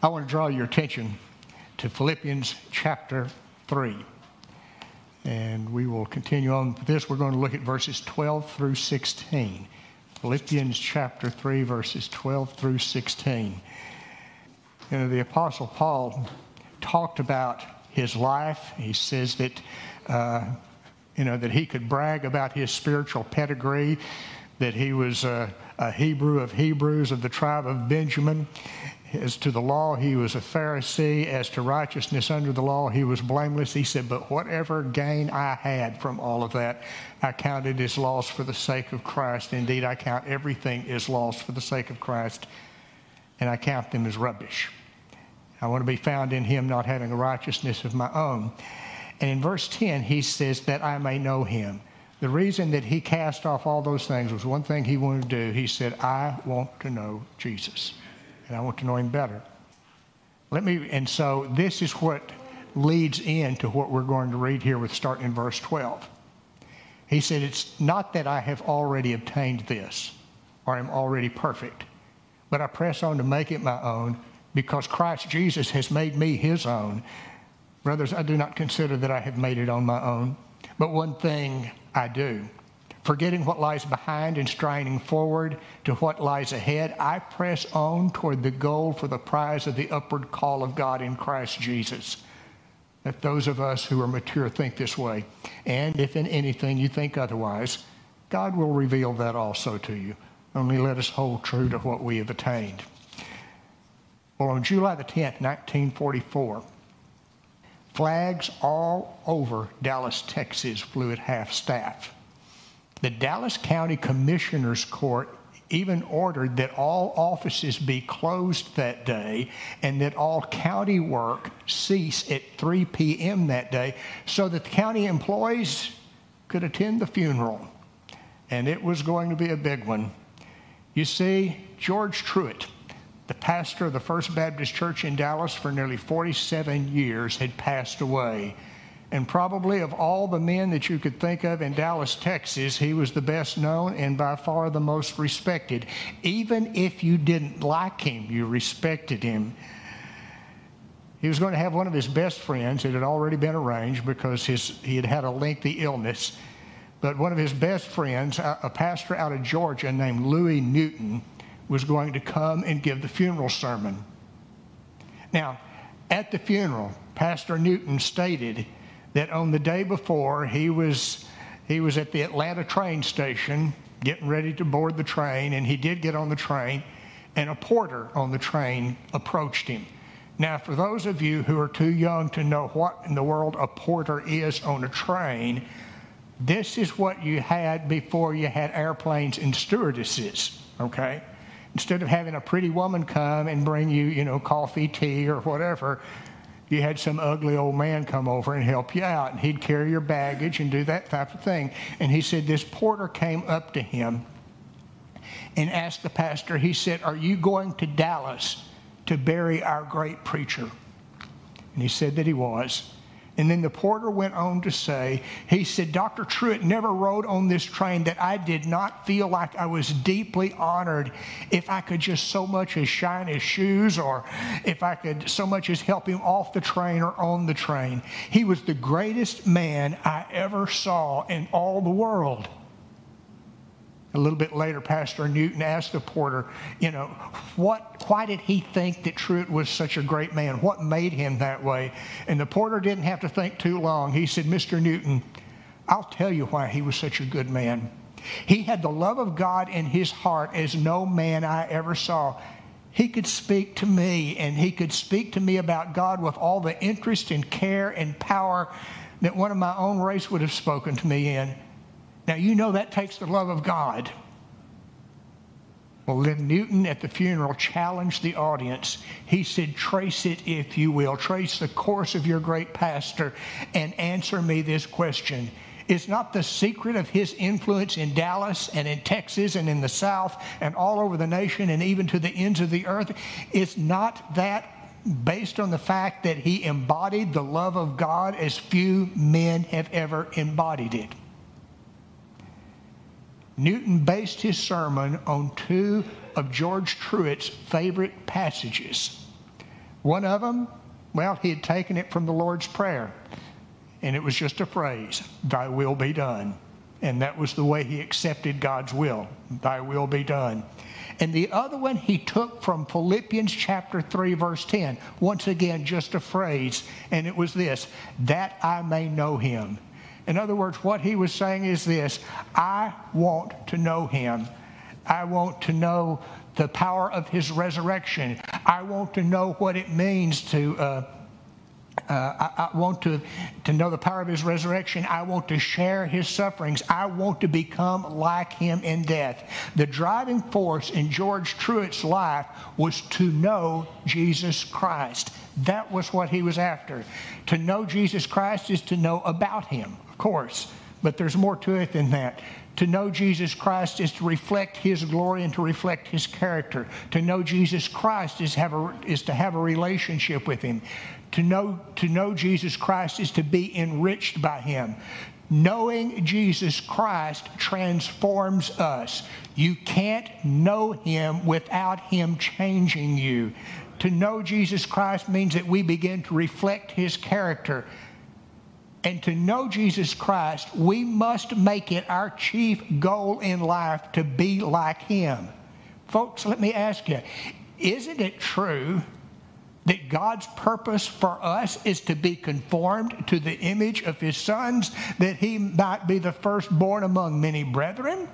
I want to draw your attention to Philippians chapter 3. And we will continue on with this. We're going to look at verses 12 through 16. Philippians chapter 3, verses 12 through 16. You know, the Apostle Paul talked about his life. He says that, uh, you know, that he could brag about his spiritual pedigree, that he was a, a Hebrew of Hebrews of the tribe of Benjamin. As to the law, he was a Pharisee. As to righteousness under the law, he was blameless. He said, But whatever gain I had from all of that, I counted as loss for the sake of Christ. Indeed, I count everything as loss for the sake of Christ, and I count them as rubbish. I want to be found in him, not having a righteousness of my own. And in verse 10, he says, That I may know him. The reason that he cast off all those things was one thing he wanted to do. He said, I want to know Jesus and I want to know him better. Let me, and so this is what leads into what we're going to read here with starting in verse 12. He said, It's not that I have already obtained this or am already perfect, but I press on to make it my own because Christ Jesus has made me his own. Brothers, I do not consider that I have made it on my own, but one thing I do Forgetting what lies behind and striding forward to what lies ahead, I press on toward the goal for the prize of the upward call of God in Christ Jesus. Let those of us who are mature think this way. And if in anything you think otherwise, God will reveal that also to you. Only let us hold true to what we have attained. Well, on July the 10th, 1944, flags all over Dallas, Texas flew at half staff. The Dallas County Commissioner's Court even ordered that all offices be closed that day and that all county work cease at 3 p.m. that day so that the county employees could attend the funeral. And it was going to be a big one. You see, George Truett, the pastor of the First Baptist Church in Dallas for nearly 47 years, had passed away. And probably of all the men that you could think of in Dallas, Texas, he was the best known and by far the most respected. Even if you didn't like him, you respected him. He was going to have one of his best friends. It had already been arranged because his, he had had a lengthy illness. But one of his best friends, a pastor out of Georgia named Louis Newton, was going to come and give the funeral sermon. Now, at the funeral, Pastor Newton stated that on the day before he was he was at the Atlanta train station getting ready to board the train, and he did get on the train, and a porter on the train approached him. Now, for those of you who are too young to know what in the world a porter is on a train, this is what you had before you had airplanes and stewardesses, okay? Instead of having a pretty woman come and bring you, you know, coffee, tea, or whatever, you had some ugly old man come over and help you out, and he'd carry your baggage and do that type of thing. And he said this porter came up to him and asked the pastor, he said, Are you going to Dallas to bury our great preacher? And he said that he was. And then the porter went on to say, he said, Dr. Truett never rode on this train that I did not feel like I was deeply honored if I could just so much as shine his shoes or if I could so much as help him off the train or on the train. He was the greatest man I ever saw in all the world. A little bit later, Pastor Newton asked the porter, you know, what, why did he think that Truett was such a great man? What made him that way? And the porter didn't have to think too long. He said, Mr. Newton, I'll tell you why he was such a good man. He had the love of God in his heart as no man I ever saw. He could speak to me, and he could speak to me about God with all the interest and care and power that one of my own race would have spoken to me in. Now, you know that takes the love of God. Well, then Newton at the funeral challenged the audience. He said, Trace it, if you will. Trace the course of your great pastor and answer me this question. Is not the secret of his influence in Dallas and in Texas and in the South and all over the nation and even to the ends of the earth? Is not that based on the fact that he embodied the love of God as few men have ever embodied it? Newton based his sermon on two of George Truett's favorite passages. One of them, well, he had taken it from the Lord's Prayer, and it was just a phrase, Thy will be done. And that was the way he accepted God's will, Thy will be done. And the other one he took from Philippians chapter 3, verse 10. Once again, just a phrase, and it was this that I may know him. In other words, what he was saying is this I want to know him. I want to know the power of his resurrection. I want to know what it means to. Uh, uh, I, I, want to, to know the power of his resurrection. I want to share his sufferings. I want to become like him in death. The driving force in George Truett's life was to know Jesus Christ. That was what he was after. To know Jesus Christ is to know about him, course, but there's more to it than that. To know Jesus Christ is to reflect His glory and to reflect His character. To know Jesus Christ is, have a, is to have a relationship with Him. To know, to know Jesus Christ is to be enriched by Him. Knowing Jesus Christ transforms us. You can't know Him without Him changing you. To know Jesus Christ means that we begin to reflect His character and to know Jesus Christ, we must make it our chief goal in life to be like Him. Folks, let me ask you isn't it true that God's purpose for us is to be conformed to the image of His sons, that He might be the firstborn among many brethren?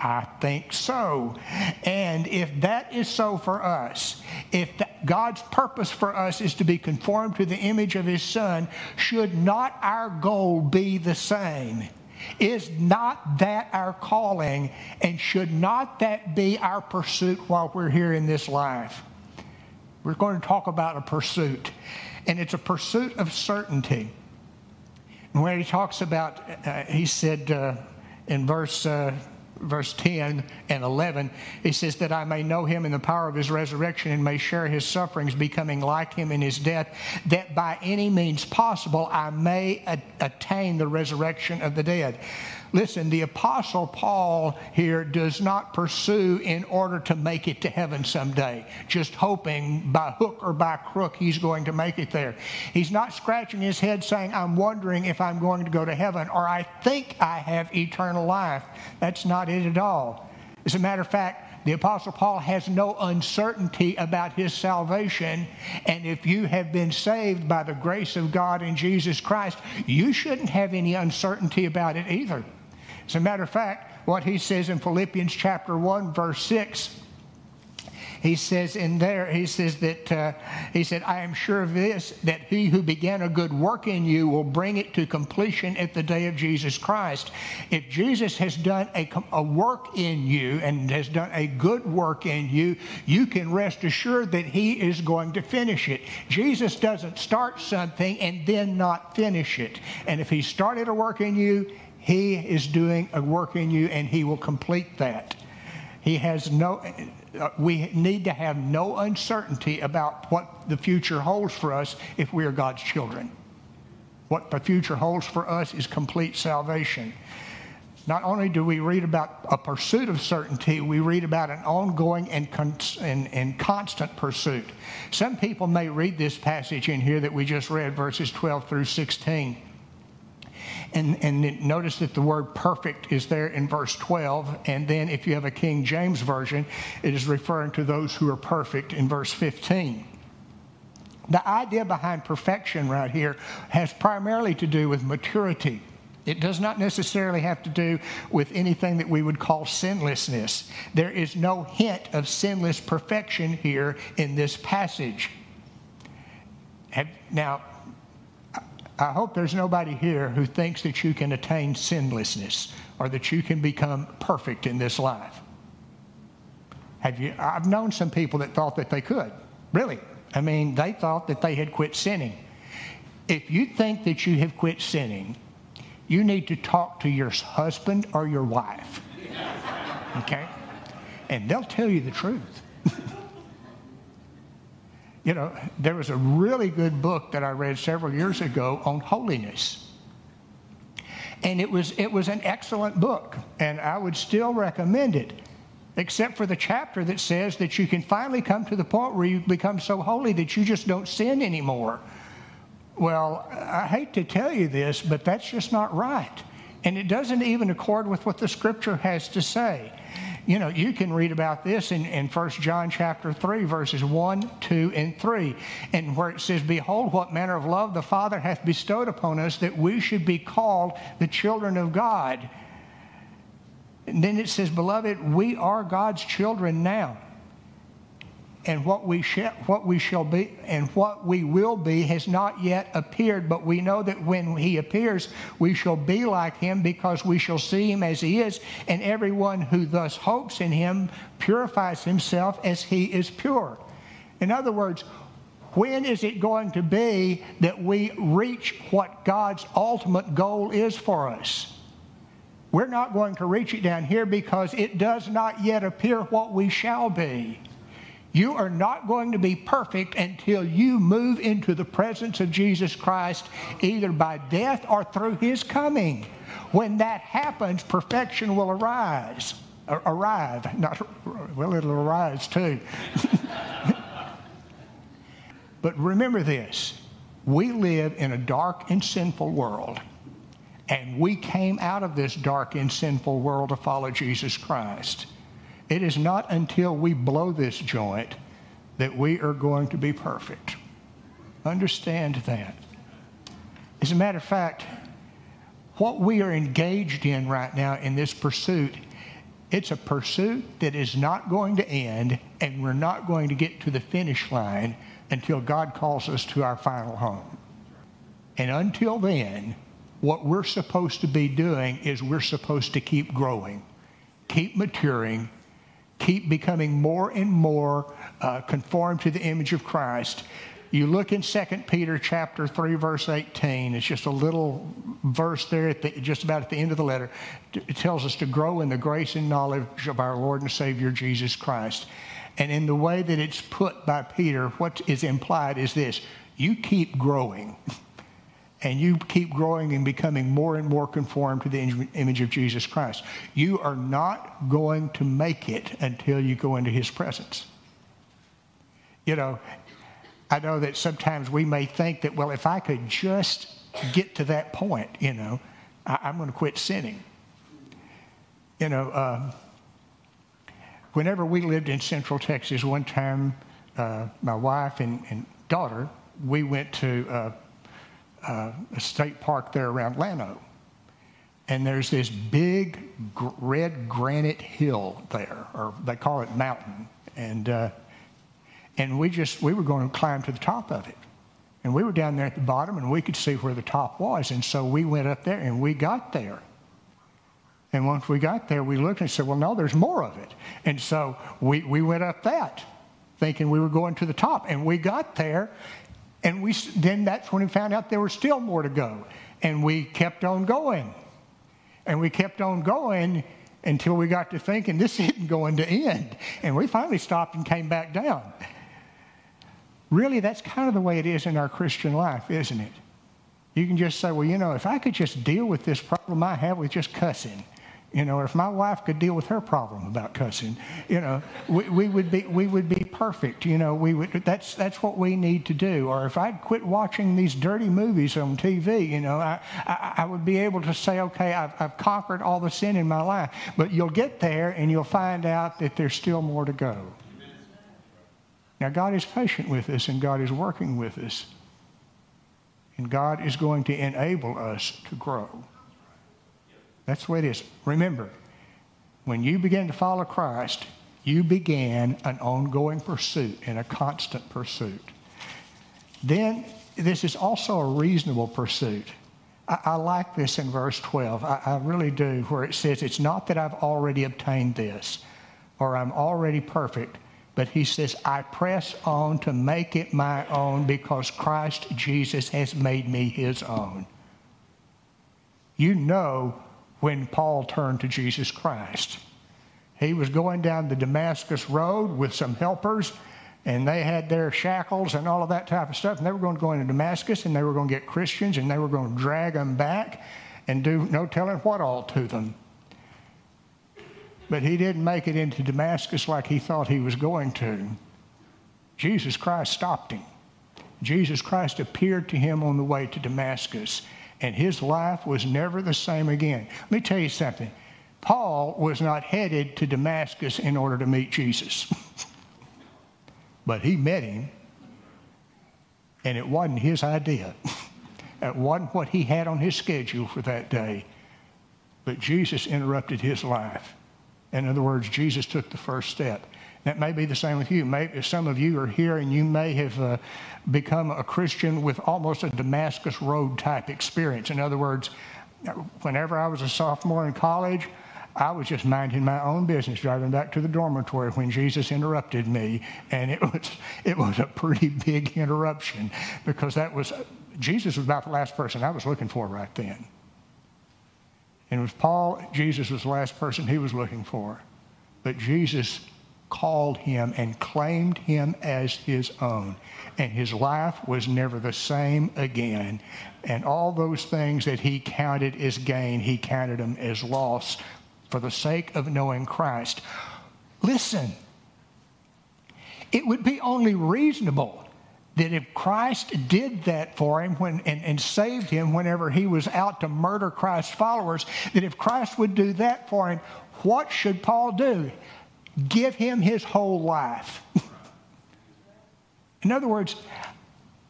I think so. And if that is so for us, if God's purpose for us is to be conformed to the image of His Son, should not our goal be the same? Is not that our calling, and should not that be our pursuit while we're here in this life? We're going to talk about a pursuit, and it's a pursuit of certainty. And where he talks about, uh, he said uh, in verse. Uh, verse 10 and 11, he says, That I may know him in the power of his resurrection and may share his sufferings, becoming like him in his death, that by any means possible I may attain the resurrection of the dead. Listen, the Apostle Paul here does not pursue in order to make it to heaven someday, just hoping by hook or by crook he's going to make it there. He's not scratching his head saying, I'm wondering if I'm going to go to heaven or I think I have eternal life. That's not it at all. As a matter of fact, the Apostle Paul has no uncertainty about his salvation. And if you have been saved by the grace of God in Jesus Christ, you shouldn't have any uncertainty about it either. As a matter of fact, what he says in Philippians chapter 1, verse 6, he says in there, he says that, uh, he said, I am sure of this, that he who began a good work in you will bring it to completion at the day of Jesus Christ. If Jesus has done a, a work in you and has done a good work in you, you can rest assured that he is going to finish it. Jesus doesn't start something and then not finish it. And if he started a work in you, he is doing a work in you and He will complete that. He has no, uh, we need to have no uncertainty about what the future holds for us if we are God's children. What the future holds for us is complete salvation. Not only do we read about a pursuit of certainty, we read about an ongoing and, con- and, and constant pursuit. Some people may read this passage in here that we just read, verses 12 through 16 and, and notice that the word perfect is there in verse 12. And then if you have a King James Version, it is referring to those who are perfect in verse 15. The idea behind perfection right here has primarily to do with maturity. It does not necessarily have to do with anything that we would call sinlessness. There is no hint of sinless perfection here in this passage. Now, I hope there's nobody here who thinks that you can attain sinlessness or that you can become perfect in this life. Have you? I've known some people that thought that they could. Really. I mean, they thought that they had quit sinning. If you think that you have quit sinning, you need to talk to your husband or your wife. Okay? And they'll tell you the truth you know, there was a really good book that I read several years ago on holiness. And it was, it was an excellent book, and I would still recommend it. except for the chapter that says that you can finally come to the point where you become so holy that you just don't sin anymore. Well, I hate to tell you this, but that's just not right. And it doesn't even accord with what the scripture has to say. You know, you can read about this in, in 1 John chapter 3, verses 1, 2, and 3, and where it says, Behold, what manner of love the Father hath bestowed upon us that we should be called the children of God. And then it says, Beloved, we are God's children now and what we shall what we shall be and what we will be has not yet appeared. But we know that when he appears we shall be like him because we shall see him as he is and everyone who thus hopes in him purifies himself as he is pure. In other words when is it going to be that we reach what God's ultimate goal is for us? We're not going to reach it down here because it does not yet appear what we shall be you are not going to be perfect until you move into the presence of Jesus Christ, either by death or through his coming. When that happens, perfection will arise. Arrive. Not, well, it'll arise too. but remember this we live in a dark and sinful world. And we came out of this dark and sinful world to follow Jesus Christ. It is not until we blow this joint that we are going to be perfect. Understand that. As a matter of fact, what we are engaged in right now in this pursuit, it's a pursuit that is not going to end, and we're not going to get to the finish line until God calls us to our final home. And until then, what we're supposed to be doing is we're supposed to keep growing, keep maturing, keep becoming more and more uh, conformed to the image of Christ. You look in 2 Peter chapter 3, verse 18. It's just a little verse there, the, just about at the end of the letter. It tells us to grow in the grace and knowledge of our Lord and Savior Jesus Christ. And in the way that it's put by Peter, what is implied is this you keep growing. and you keep growing and becoming more and more conformed to the image of Jesus Christ. You are not going to make it until you go into his presence. You know, I know that sometimes we may think that, well, if I could just get to that point, you know, I, am going to quit sinning. You know, uh, whenever we lived in Central Texas, one time, uh, my wife and, and, daughter, we went to uh, uh, a state park there around Llano. And there's this big gr- red granite hill there, or they call it mountain. And, uh, and we just, we were going to climb to the top of it. And we were down there at the bottom and we could see where the top was. And so we went up there and we got there. And once we got there, we looked and said, well, no, there's more of it. And so we, we went up that, thinking we were going to the top. And we got there and we, then that's when we found out there was still more to go. And we kept on going. And we kept on going until we got to thinking this isn't going to end. And we finally stopped and came back down. Really, that's kind of the way it is in our Christian life, isn't it? You can just say, well, you know, if I could just deal with this problem I have with just cussing, you know, if my wife could deal with her problem about cussing, you know, we, we, would be we would be perfect. You know, we would that's that's what we need to do. Or if I'd quit watching these dirty movies on TV, you know, I I, I would be able to say, okay, I've, I've conquered all the sin in my life. But you'll get there and you'll find out that there's still more to go. Now, God is patient with us and God is working with us. And God is going to enable us to grow. That's the way it is. Remember, when you begin to follow Christ, you began an ongoing pursuit and a constant pursuit. Then, this is also a reasonable pursuit. I, I like this in verse 12. I, I really do, where it says, It's not that I've already obtained this or I'm already perfect, but he says, I press on to make it my own because Christ Jesus has made me his own. You know when Paul turned to Jesus Christ. He was going down the Damascus Road with some helpers, and they had their shackles and all of that type of stuff. And they were going to go into Damascus, and they were going to get Christians, and they were going to drag them back and do no telling what all to them. But he didn't make it into Damascus like he thought he was going to. Jesus Christ stopped him. Jesus Christ appeared to him on the way to Damascus, and his life was never the same again. Let me tell you something. Paul was not headed to Damascus in order to meet Jesus, but he met him, and it wasn't his idea. it wasn't what he had on his schedule for that day. But Jesus interrupted his life. In other words, Jesus took the first step. That may be the same with you. Maybe some of you are here and you may have uh, become a Christian with almost a Damascus Road type experience. In other words, whenever I was a sophomore in college, I was just minding my own business, driving back to the dormitory when Jesus interrupted me, and it was it was a pretty big interruption because that was Jesus was about the last person I was looking for right then. And it was Paul, Jesus was the last person he was looking for. But Jesus called him and claimed him as his own. And his life was never the same again. And all those things that he counted as gain, he counted them as loss for the sake of knowing Christ. Listen, it would be only reasonable that if Christ did that for him when, and, and saved him whenever he was out to murder Christ's followers, that if Christ would do that for him, what should Paul do? Give him his whole life. In other words,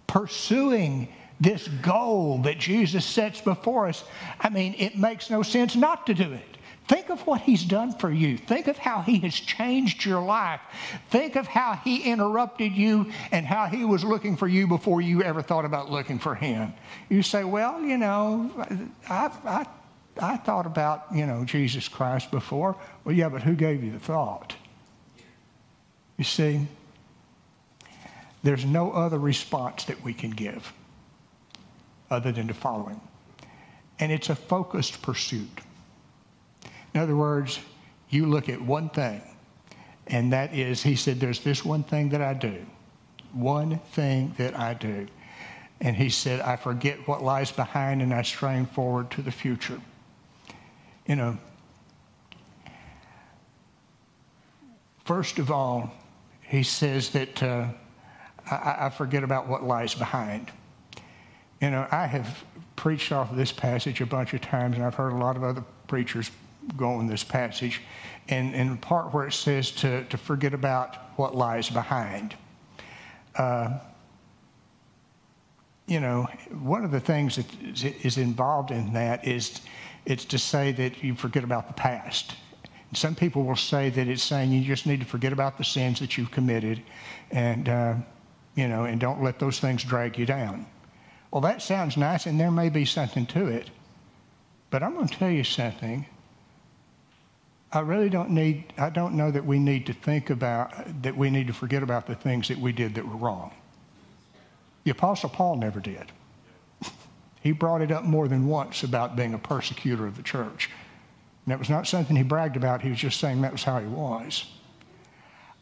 pursuing this goal that Jesus sets before us, I mean, it makes no sense not to do it. Think of what he's done for you. Think of how he has changed your life. Think of how he interrupted you and how he was looking for you before you ever thought about looking for him. You say, well, you know, I, I I thought about, you know, Jesus Christ before. Well, yeah, but who gave you the thought? You see, there's no other response that we can give other than to follow him. And it's a focused pursuit. In other words, you look at one thing, and that is, he said, there's this one thing that I do. One thing that I do. And he said, I forget what lies behind and I strain forward to the future you know, first of all, he says that uh, I, I, forget about what lies behind. You know, I have preached off of this passage a bunch of times, and I've heard a lot of other preachers go on this passage. And, in the part where it says to, to forget about what lies behind. Uh, you know, one of the things that is involved in that is it's to say that you forget about the past. some people will say that it's saying you just need to forget about the sins that you've committed and, uh, you know, and don't let those things drag you down. Well, that sounds nice, and there may be something to it. But I'm going to tell you something. I really don't need, I don't know that we need to think about, that we need to forget about the things that we did that were wrong. The Apostle Paul never did. He brought it up more than once about being a persecutor of the church. And that was not something he bragged about, he was just saying that was how he was.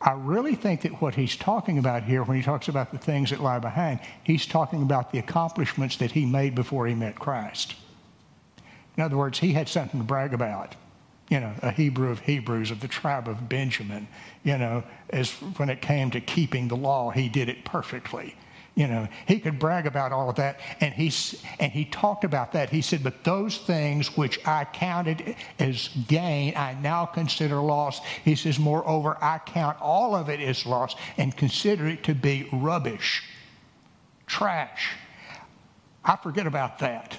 I really think that what he's talking about here, when he talks about the things that lie behind, he's talking about the accomplishments that he made before he met Christ. In other words, he had something to brag about. You know, a Hebrew of Hebrews of the tribe of Benjamin. You know, as when it came to keeping the law, he did it perfectly. You know, he could brag about all of that. And he, and he talked about that. He said, But those things which I counted as gain, I now consider loss. He says, Moreover, I count all of it as loss and consider it to be rubbish, trash. I forget about that.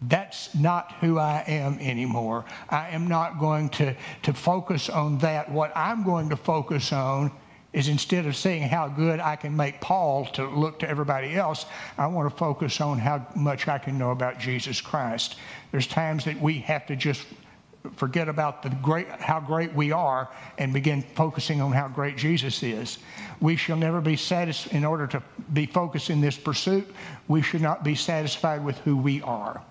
That's not who I am anymore. I am not going to, to focus on that. What I'm going to focus on is instead of seeing how good I can make Paul to look to everybody else, I want to focus on how much I can know about Jesus Christ. There's times that we have to just forget about the great, how great we are and begin focusing on how great Jesus is. We shall never be satisfied, in order to be focused in this pursuit, we should not be satisfied with who we are.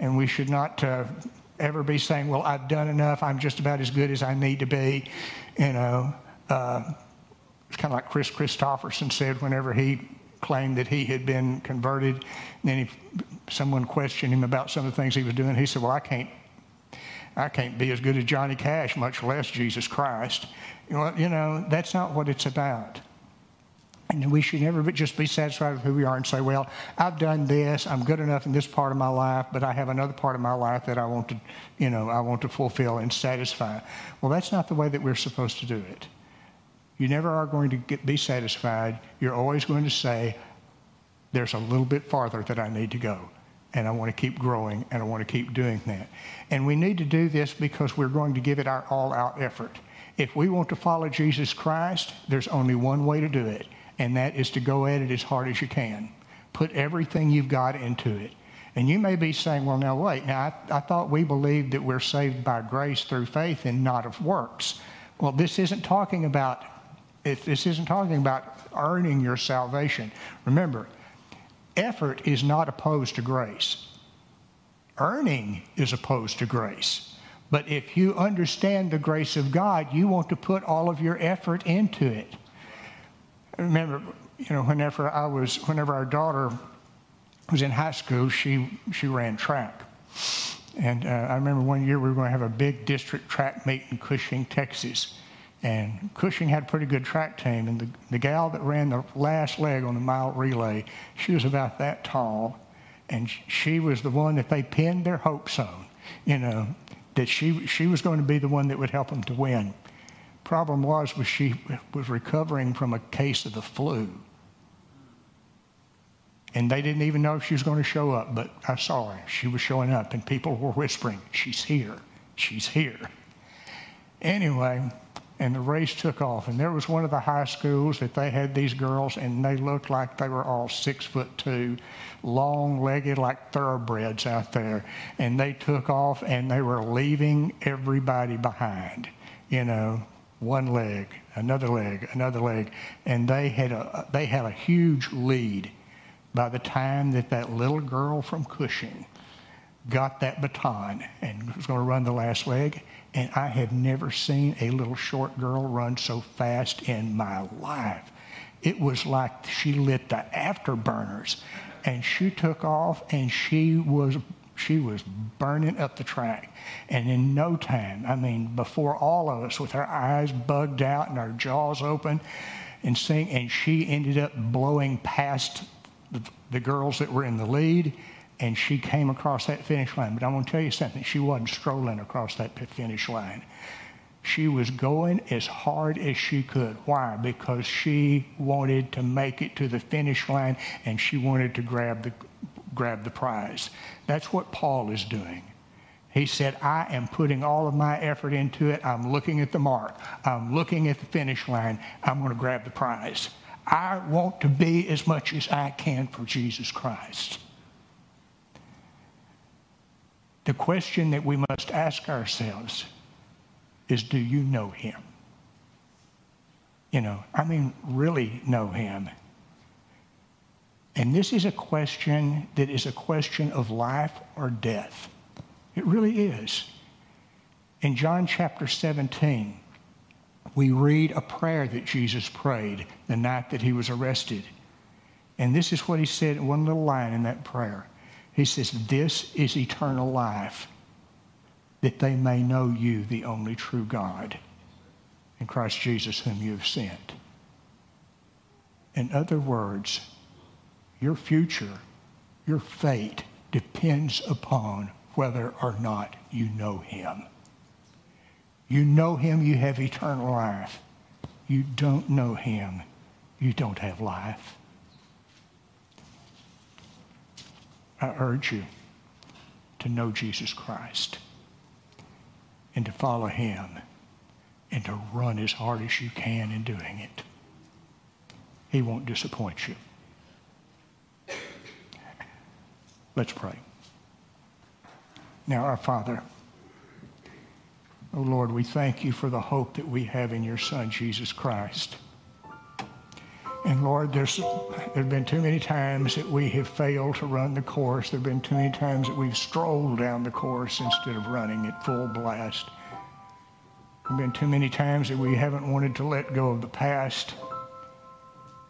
And we should not uh, ever be saying, well, I've done enough, I'm just about as good as I need to be, you know. Uh, kind of like Kris Kristofferson said whenever he claimed that he had been converted. And then he, someone questioned him about some of the things he was doing. He said, Well, I can't. I can't be as good as Johnny Cash, much less Jesus Christ. You know, you know that's not what it's about. And we should never just be satisfied with who we are and say, well, I've done this, I'm good enough in this part of my life, but I have another part of my life that I want to, you know, I want to fulfill and satisfy. Well, that's not the way that we're supposed to do it. You never are going to get, be satisfied. You're always going to say, there's a little bit farther that I need to go. And I want to keep growing and I want to keep doing that. And we need to do this because we're going to give it our all out effort. If we want to follow Jesus Christ, there's only one way to do it, and that is to go at it as hard as you can. Put everything you've got into it. And you may be saying, well, now wait, now I, I thought we believed that we're saved by grace through faith and not of works. Well, this isn't talking about if this isn't talking about earning your salvation. Remember, effort is not opposed to grace. Earning is opposed to grace. But if you understand the grace of God, you want to put all of your effort into it. Remember, you know, whenever I was, whenever our daughter was in high school, she she ran track. And uh, I remember one year we were going to have a big district track meet in Cushing, Texas. And Cushing had a pretty good track team. And the, the gal that ran the last leg on the mile relay, she was about that tall. And she was the one that they pinned their hopes on, you know, that she, she was going to be the one that would help them to win. Problem was, was she was recovering from a case of the flu. And they didn't even know if she was going to show up, but I saw her. She was showing up, and people were whispering, She's here. She's here. Anyway, and the race took off. And there was one of the high schools that they had these girls, and they looked like they were all six foot two, long legged like thoroughbreds out there. And they took off and they were leaving everybody behind, you know, one leg, another leg, another leg. And they had a, they had a huge lead by the time that that little girl from Cushing got that baton and was going to run the last leg and I had never seen a little short girl run so fast in my life. It was like she lit the afterburners and she took off and she was she was burning up the track. And in no time, I mean, before all of us with our eyes bugged out and our jaws open and seeing, and she ended up blowing past the, the girls that were in the lead and she came across that finish line. But I want to tell you something. She wasn't strolling across that finish line. She was going as hard as she could. Why? Because she wanted to make it to the finish line and she wanted to grab the, grab the prize. That's what Paul is doing. He said, I am putting all of my effort into it. I'm looking at the mark. I'm looking at the finish line. I'm going to grab the prize. I want to be as much as I can for Jesus Christ. The question that we must ask ourselves is do you know him? You know, I mean, really know him. And this is a question that is a question of life or death. It really is. In John chapter 17, we read a prayer that Jesus prayed the night that he was arrested. And this is what he said in one little line in that prayer. He says, This is eternal life, that they may know you, the only true God, and Christ Jesus, whom you have sent. In other words, your future, your fate depends upon whether or not you know him. You know him, you have eternal life. You don't know him, you don't have life. I urge you to know Jesus Christ and to follow him and to run as hard as you can in doing it. He won't disappoint you. Let's pray. Now, our Father, oh Lord, we thank you for the hope that we have in your Son, Jesus Christ. And Lord, there's there have been too many times that we have failed to run the course. There have been too many times that we've strolled down the course instead of running at full blast. There have been too many times that we haven't wanted to let go of the past.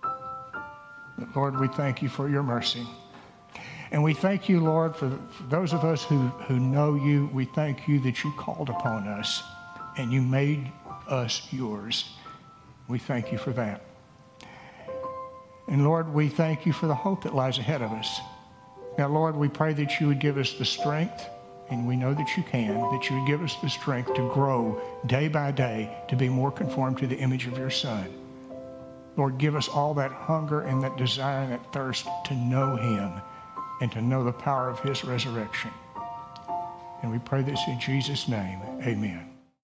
But Lord, we thank you for your mercy. And we thank you, Lord, for, for those of us who, who know you, we thank you that you called upon us and you made us yours. We thank you for that. And Lord, we thank you for the hope that lies ahead of us. Now, Lord, we pray that you would give us the strength, and we know that you can, that you would give us the strength to grow day by day to be more conformed to the image of your Son. Lord, give us all that hunger and that desire and that thirst to know him and to know the power of his resurrection. And we pray this in Jesus' name. Amen.